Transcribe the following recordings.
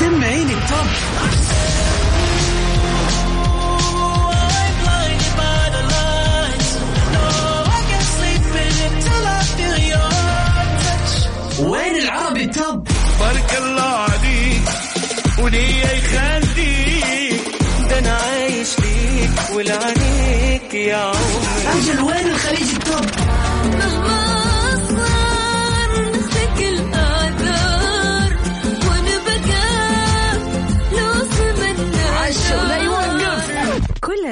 سمعيني التوب وين العربي التوب بارك الله عليك وليا يخليك ده أنا عايش ليك ولعنيك يا عمري. أجل وين الخليج التوب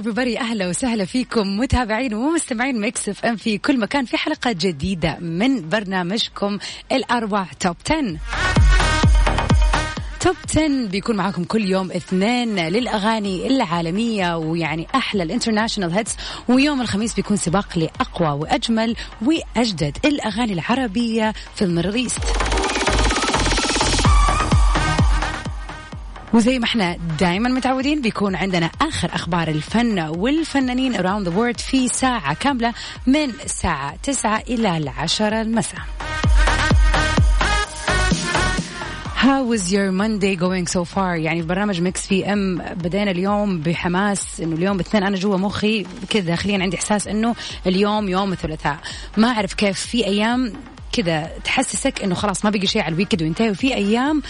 everybody أهلا وسهلا فيكم متابعين ومستمعين Mix FM في كل مكان في حلقة جديدة من برنامجكم الاربع Top 10 Top 10 بيكون معاكم كل يوم اثنين للأغاني العالمية ويعني أحلى ال international hits ويوم الخميس بيكون سباق لأقوى وأجمل وأجدد الأغاني العربية في ال Middle East. وزي ما إحنا دائما متعودين بيكون عندنا آخر أخبار الفن والفنانين around the world في ساعة كاملة من الساعة 9 إلى العشرة المساء. How was your Monday going so far؟ يعني في برنامج Mix FM بدينا اليوم بحماس إنه اليوم اثنين أنا جوا مخي كذا داخليا عندي إحساس إنه اليوم يوم الثلاثاء ما أعرف كيف في أيام كذا تحسسك إنه خلاص ما بقي شيء على ال weekend وينتهي وفي أيام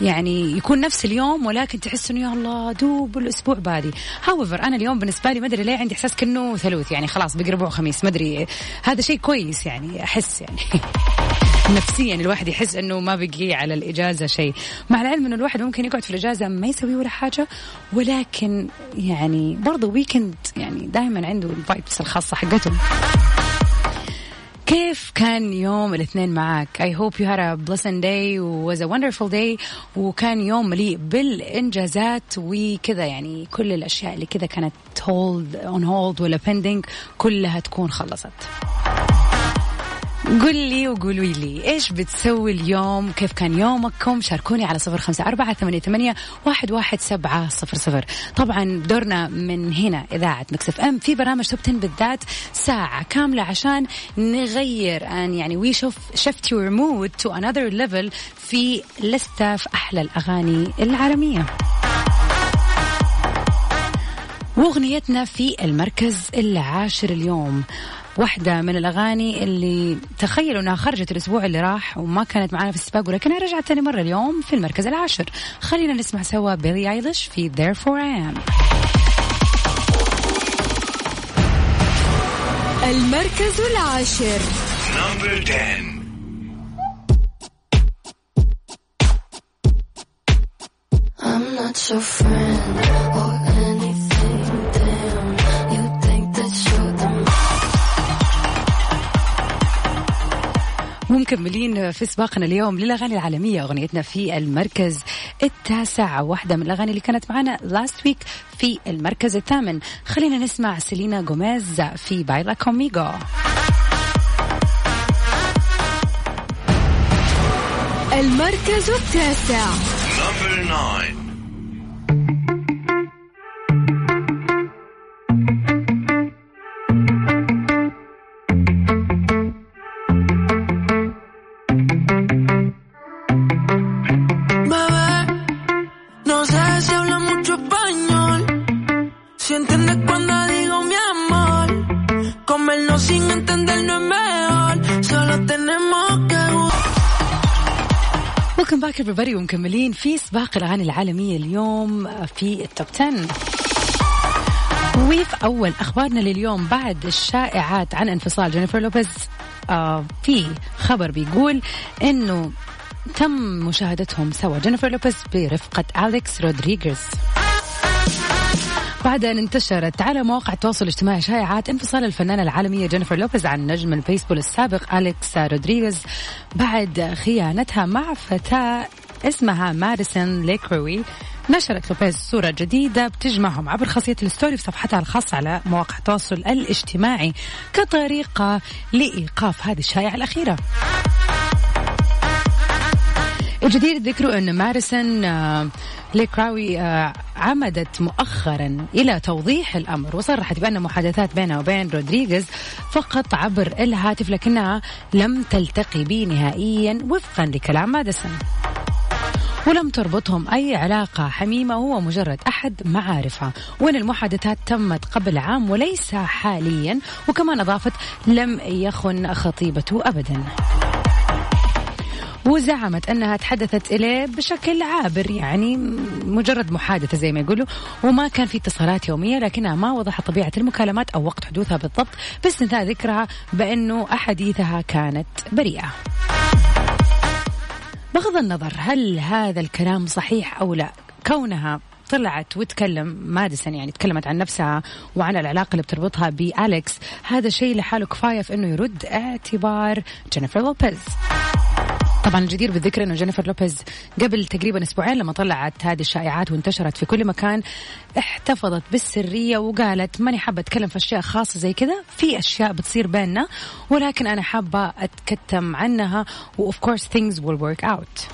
يعني يكون نفس اليوم ولكن تحس إنه يا الله دوب الأسبوع بادي. However أنا اليوم بالنسبة لي ما أدري ليه عندي إحساس كأنه ثلوث. يعني خلاص بقي ربع وخميس ما أدري. هذا شيء كويس يعني أحس يعني. نفسيا الواحد يحس إنه ما بقي على الإجازة شيء. مع العلم إنه الواحد ممكن يقعد في الإجازة ما يسوي ولا حاجة ولكن يعني برضه weekend يعني دائما عنده ال vibes الخاصة حقته كيف كان يوم الاثنين معك؟ I hope you had a pleasant day was a wonderful day وكان يوم مليء بالإنجازات وكذا يعني كل الأشياء اللي كذا كانت hold on hold ولا pending كلها تكون خلصت. قل لي وقولوا لي إيش بتسوي اليوم؟ كيف كان يومكم؟ شاركوني على صفر خمسة أربعة ثمانية, ثمانية واحد, واحد سبعة صفر صفر. طبعا دورنا من هنا إذاعة Mix FM في برنامج Top 10 بالذات ساعة كاملة عشان نغير أن يعني وي شوف shift your mood to another level في لستة في أحلى الأغاني العالمية. وأغنيتنا في المركز العاشر اليوم. واحدة من الأغاني اللي تخيلوا أنها خرجت الأسبوع اللي راح وما كانت معنا في السباق ولكنها رجعت ثاني مرة اليوم في المركز العاشر. خلينا نسمع سوا بيلي أيليش في Therefore I Am. المركز العاشر. Number 10 I'm not your friend. or ومكملين في سباقنا اليوم للأغاني العالمية أغنيتنا في المركز التاسع واحدة من الأغاني اللي كانت معنا last week في المركز الثامن. خلينا نسمع سيلينا جوميز في بايلا كوميغو المركز التاسع. Everybody ومكملين في سباق الأغاني العالمية اليوم في التوب 10 وفي أول أخبارنا لليوم بعد الشائعات عن انفصال جينيفر لوبيز. آه في خبر بيقول إنه تم مشاهدتهم سوا جينيفر لوبيز برفقة أليكس رودريغيز. بعد أن انتشرت على مواقع التواصل الاجتماعي شائعات انفصال الفنانة العالمية جينيفر لوبيز عن نجم البيسبول السابق أليكس رودريغيز بعد خيانتها مع فتاة اسمها ماديسون ليكروي. نشرت لوبيز صورة جديدة بتجمعهم عبر خاصية الستوري في صفحتها الخاصة على مواقع التواصل الاجتماعي كطريقة لإيقاف هذه الشائعة الأخيرة. الجدير ذكره أن ماديسون آه، ليكراوي آه، عمدت مؤخرا إلى توضيح الأمر وصرحت بأن محادثات بينها وبين رودريغيز فقط عبر الهاتف لكنها لم تلتقي به نهائيا وفقا لكلام ماديسون. ولم تربطهم أي علاقة حميمة هو مجرد أحد معارفها وأن المحادثات تمت قبل عام وليس حاليا وكمان أضافت لم يخن خطيبته أبدا. وزعمت أنها تحدثت إليه بشكل عابر يعني مجرد محادثة زي ما يقولوا وما كان في اتصالات يومية لكنها ما وضحت طبيعة المكالمات أو وقت حدوثها بالضبط باستثناء ذكرها بأنه أحاديثها كانت بريئة. بغض النظر هل هذا الكلام صحيح أو لا كونها طلعت وتكلم ماديسون يعني تكلمت عن نفسها وعن العلاقة اللي بتربطها بالكس هذا شيء لحاله كفاية في إنه يرد اعتبار جينيفر لوبيز طبعا الجدير بالذكر إنه جينيفر لوبيز قبل تقريبا أسبوعين لما طلعت هذه الشائعات وانتشرت في كل مكان احتفظت بالسرية وقالت ماني حابة أتكلم في أشياء خاصة زي كذا في أشياء بتصير بيننا ولكن أنا حابة أتكتم عنها و of course things will work out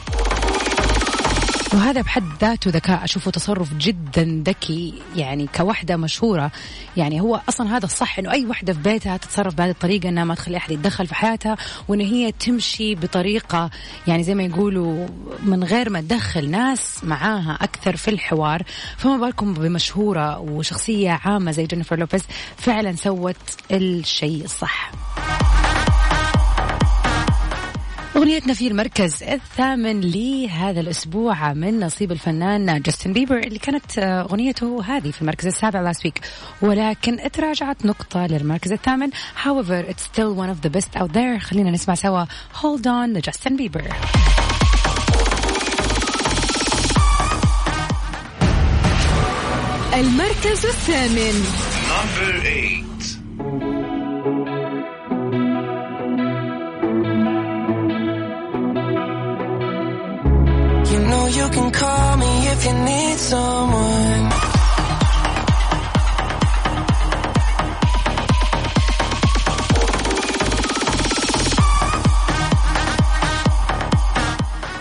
وهذا بحد ذاته ذكاء. أشوفه تصرف جدا ذكي يعني كوحدة مشهورة. يعني هو أصلا هذا الصح إنه أي وحدة في بيتها تتصرف بهذه الطريقة إنها ما تخلي أحد يتدخل في حياتها وإن هي تمشي بطريقة يعني زي ما يقولوا من غير ما تدخل ناس معاها أكثر في الحوار. فما بالكم بمشهورة وشخصية عامة زي جينيفر لوبيز فعلا سوت الشيء الصح. أغنيتنا في المركز الثامن لهذا الأسبوع من نصيب الفنان جاستن بيبر اللي كانت أغنيته هذه في المركز السابع last week. ولكن تراجعت نقطة للمركز الثامن. However it's still one of the best out there. خلينا نسمع سوا. Hold on لجاستن بيبر المركز الثامن. Number eight. You can call me if you need someone.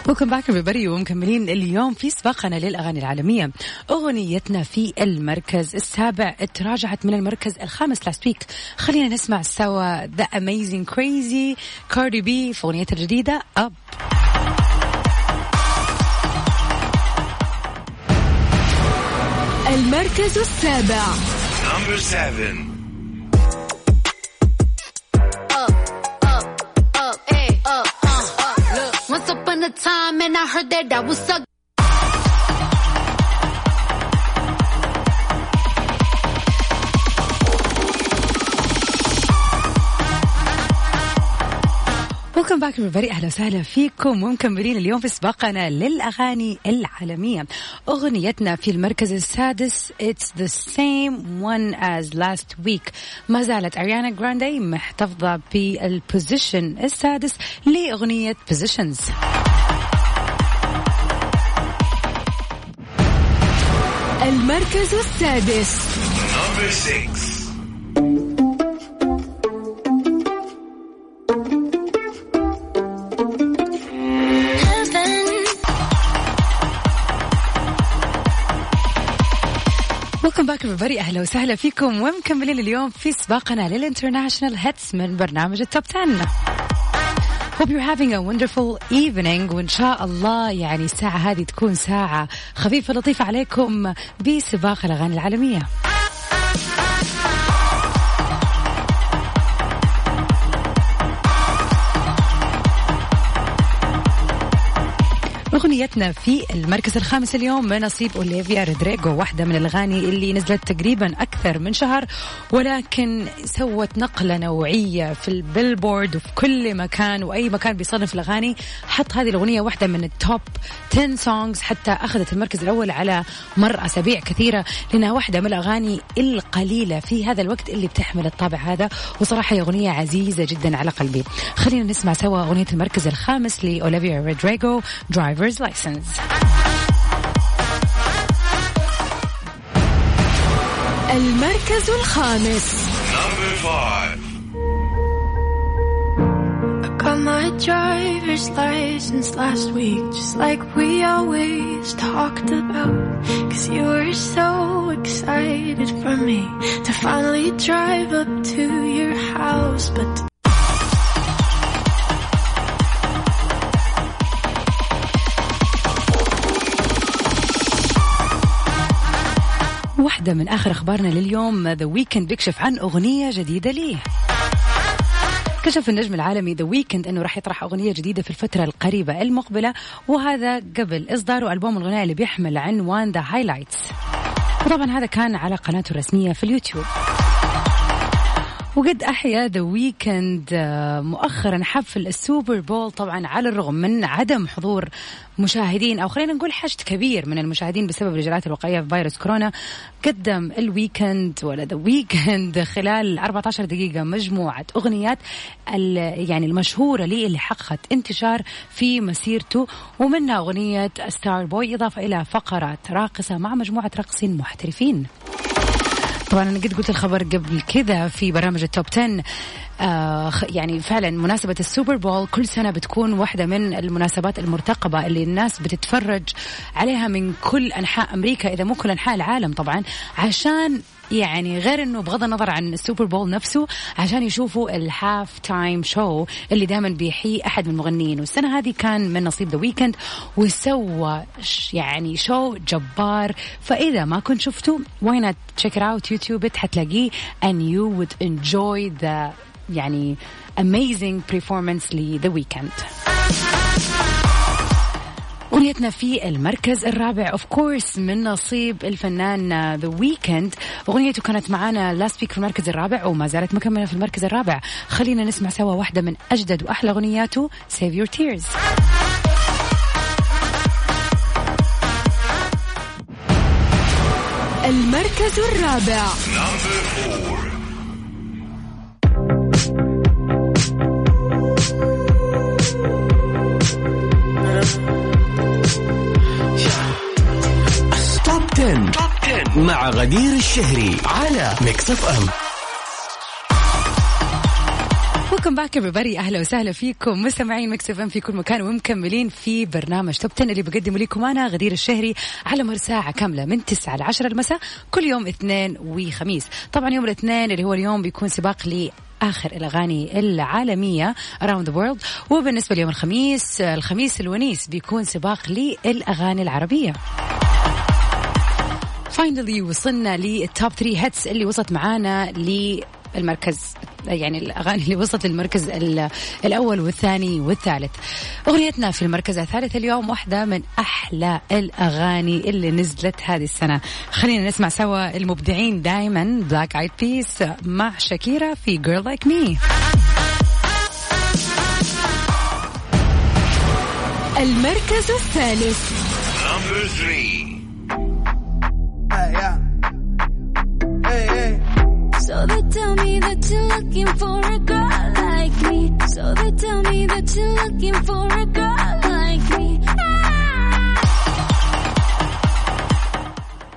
Welcome back everybody. ومكملين اليوم في سباقنا للأغاني العالمية. أغنيتنا في المركز السابع تراجعت من المركز الخامس last week خلينا نسمع سوا the amazing crazy كاردي بي في أغنيتها الجديدة Up المركز السابع Number seven. up, hey, up, uh, up. Look, once upon a time, and I heard that I was suck. ويلكم باك everybody. أهلا وسهلا فيكم. ومكملين اليوم في سباقنا للأغاني العالمية. أغنيتنا في المركز السادس it's the same one as last week. ما زالت أريانا جراندي محتفظة بال position السادس لأغنية positions. المركز السادس. Number six. Welcome back everybody. أهلا وسهلا فيكم. ومكملين اليوم في سباقنا لل international hits من برنامج التوب 10 Hope you're having a wonderful evening. وإن شاء الله يعني الساعة هذه تكون ساعة خفيفة لطيفة عليكم بسباق الأغاني العالمية. أغنيتنا في المركز الخامس اليوم من نصيب أوليفيا رودريغو واحدة من الأغاني اللي نزلت تقريبا أكثر من شهر ولكن سوت نقلة نوعية في البيلبورد وفي كل مكان وأي مكان بيصنف الأغاني حط هذه الأغنية واحدة من التوب 10 songs حتى أخذت المركز الأول على مر أسابيع كثيرة لأنها واحدة من الأغاني القليلة في هذا الوقت اللي بتحمل الطابع هذا وصراحة هي أغنية عزيزة جدا على قلبي. خلينا نسمع سوا أغنية المركز الخامس لأوليفيا رودريغو driver's license. المركز الخامس. I got my driver's license last week Just like we always talked about. Cause you were so excited for me To finally drive up to your house But واحدة من آخر أخبارنا لليوم ذا ويكند بيكشف عن أغنية جديدة ليه. كشف النجم العالمي ذا ويكند إنه راح يطرح أغنية جديدة في الفترة القريبة المقبلة وهذا قبل اصدار ألبوم الغناء اللي بيحمل عنوان ذا هايلايتس وطبعا هذا كان على قناته الرسمية في اليوتيوب. وقد أحيا ذا ويكند مؤخرا حفل السوبر بول طبعا على الرغم من عدم حضور مشاهدين أو خلينا نقول حشد كبير من المشاهدين بسبب الإجراءات الوقائية في فيروس كورونا. قدم الويكند ولا ذا ويكند خلال 14 دقيقة مجموعة أغنيات يعني المشهورة لي اللي حققت انتشار في مسيرته ومنها أغنية ستار بوي إضافة إلى فقرات راقصة مع مجموعة راقصين محترفين. طبعا أنا قد قلت الخبر قبل كذا في برامج التوب 10 آه يعني فعلا مناسبة السوبر بول كل سنة بتكون واحدة من المناسبات المرتقبة اللي الناس بتتفرج عليها من كل أنحاء أمريكا إذا مو كل أنحاء العالم طبعا عشان يعني غير إنه بغض النظر عن السوبر بول نفسه عشان يشوفوا ال halftime show اللي دائما بيحيي أحد المغنيين. والسنة هذه كان من نصيب ذا ويكند وسوى يعني show جبار. فإذا ما كنت شفته check it out يوتيوب حتلاقيه and you would enjoy the يعني amazing performance لذا ويكند أغنيتنا في المركز الرابع. of course من نصيب الفنان ذا ويكند أغنيته كانت معانا last week في المركز الرابع وما زالت مكملة في المركز الرابع. خلينا نسمع سوا واحدة من أجدد وأحلى أغنياته Save Your Tears. المركز الرابع. 10. توب 10 مع غدير الشهري على ميكس اف ام welcome back everybody. أهلا وسهلا فيكم. مستمعين مكس اف ام في كل مكان ومكملين في برنامج توب 10 اللي بقدمه لكم أنا غدير الشهري على مر ساعة كاملة من 9 ل 10 المساء كل يوم اثنين وخميس. طبعا يوم الاثنين اللي هو اليوم بيكون سباق لي اخر الأغاني العالمية around the world. وبالنسبة ليوم الخميس الخميس الونيس بيكون سباق للأغاني العربية. finally وصلنا لل top 3 hits اللي وصلت معانا للمركز يعني الأغاني اللي وصلت للمركز ال- الأول والثاني والثالث. أغنيتنا في المركز الثالث اليوم واحدة من أحلى الأغاني اللي نزلت هذه السنة. خلينا نسمع سوا المبدعين دائما Black Eyed Peas مع شاكيرا في Girl Like Me. المركز الثالث. Looking for a girl like me.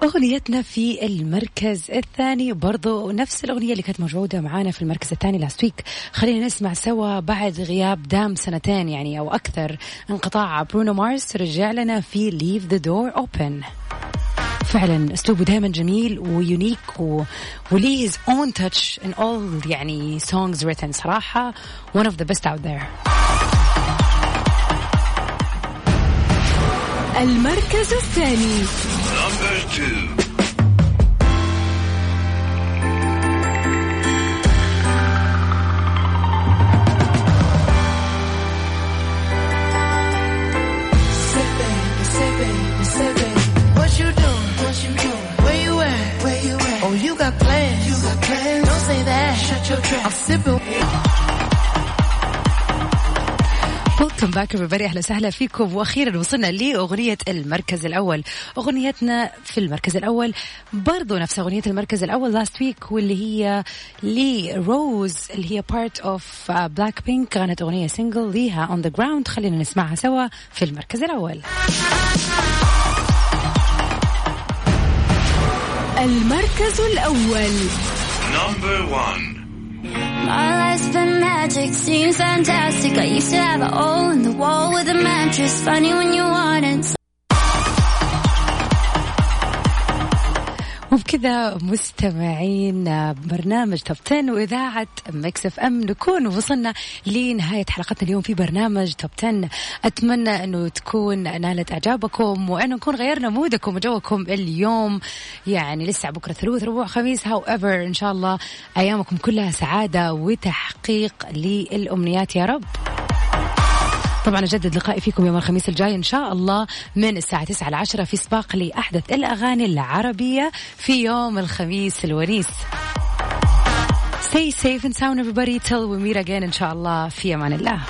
أغنيتنا في المركز الثاني برضو نفس الأغنية اللي كانت موجودة معانا في المركز الثاني last week خلينا نسمع سوا بعد غياب دام سنتين يعني أو أكثر انقطاع برونو مارس. رجع لنا في Leave the Door Open. فعلا أسلوبه دائما جميل و unique و... وليه his own touch in all يعني songs written. صراحة one of the best out there. You at? Oh, you got plans. You got plans. Don't say that. Shut your trap. I'm sipping. welcome back everybody أهلا وسهلا فيكم. وأخيرا وصلنا لأغنية المركز الأول. أغنيتنا في المركز الأول برضو نفس أغنية المركز الأول last week واللي هي لروز اللي هي part of Blackpink كانت أغنية single ليها On the Ground خلينا نسمعها سوا في المركز الأول. المركز الأول. Number one. My life's been magic, seems fantastic. I used to have a hole in the wall with a mattress. Funny when you want it. وبكذا مستمعين برنامج توب 10 وإذاعة مكس اف ام نكون وصلنا لنهاية حلقتنا اليوم في برنامج توب 10 أتمنى أنه تكون نالت إعجابكم وأنه نكون غيرنا مودكم وجوكم اليوم. يعني لسه بكرة ثلاث ربوع خميس هاو ايفر إن شاء الله أيامكم كلها سعادة وتحقيق للأمنيات يا رب. طبعا أجدد لقائي فيكم يوم الخميس الجاي إن شاء الله من الساعة 9 ل 10 في سباق لأحدث الأغاني العربية في يوم الخميس الونيس. Stay safe and sound everybody. Till we meet again إن شاء الله. في أمان الله.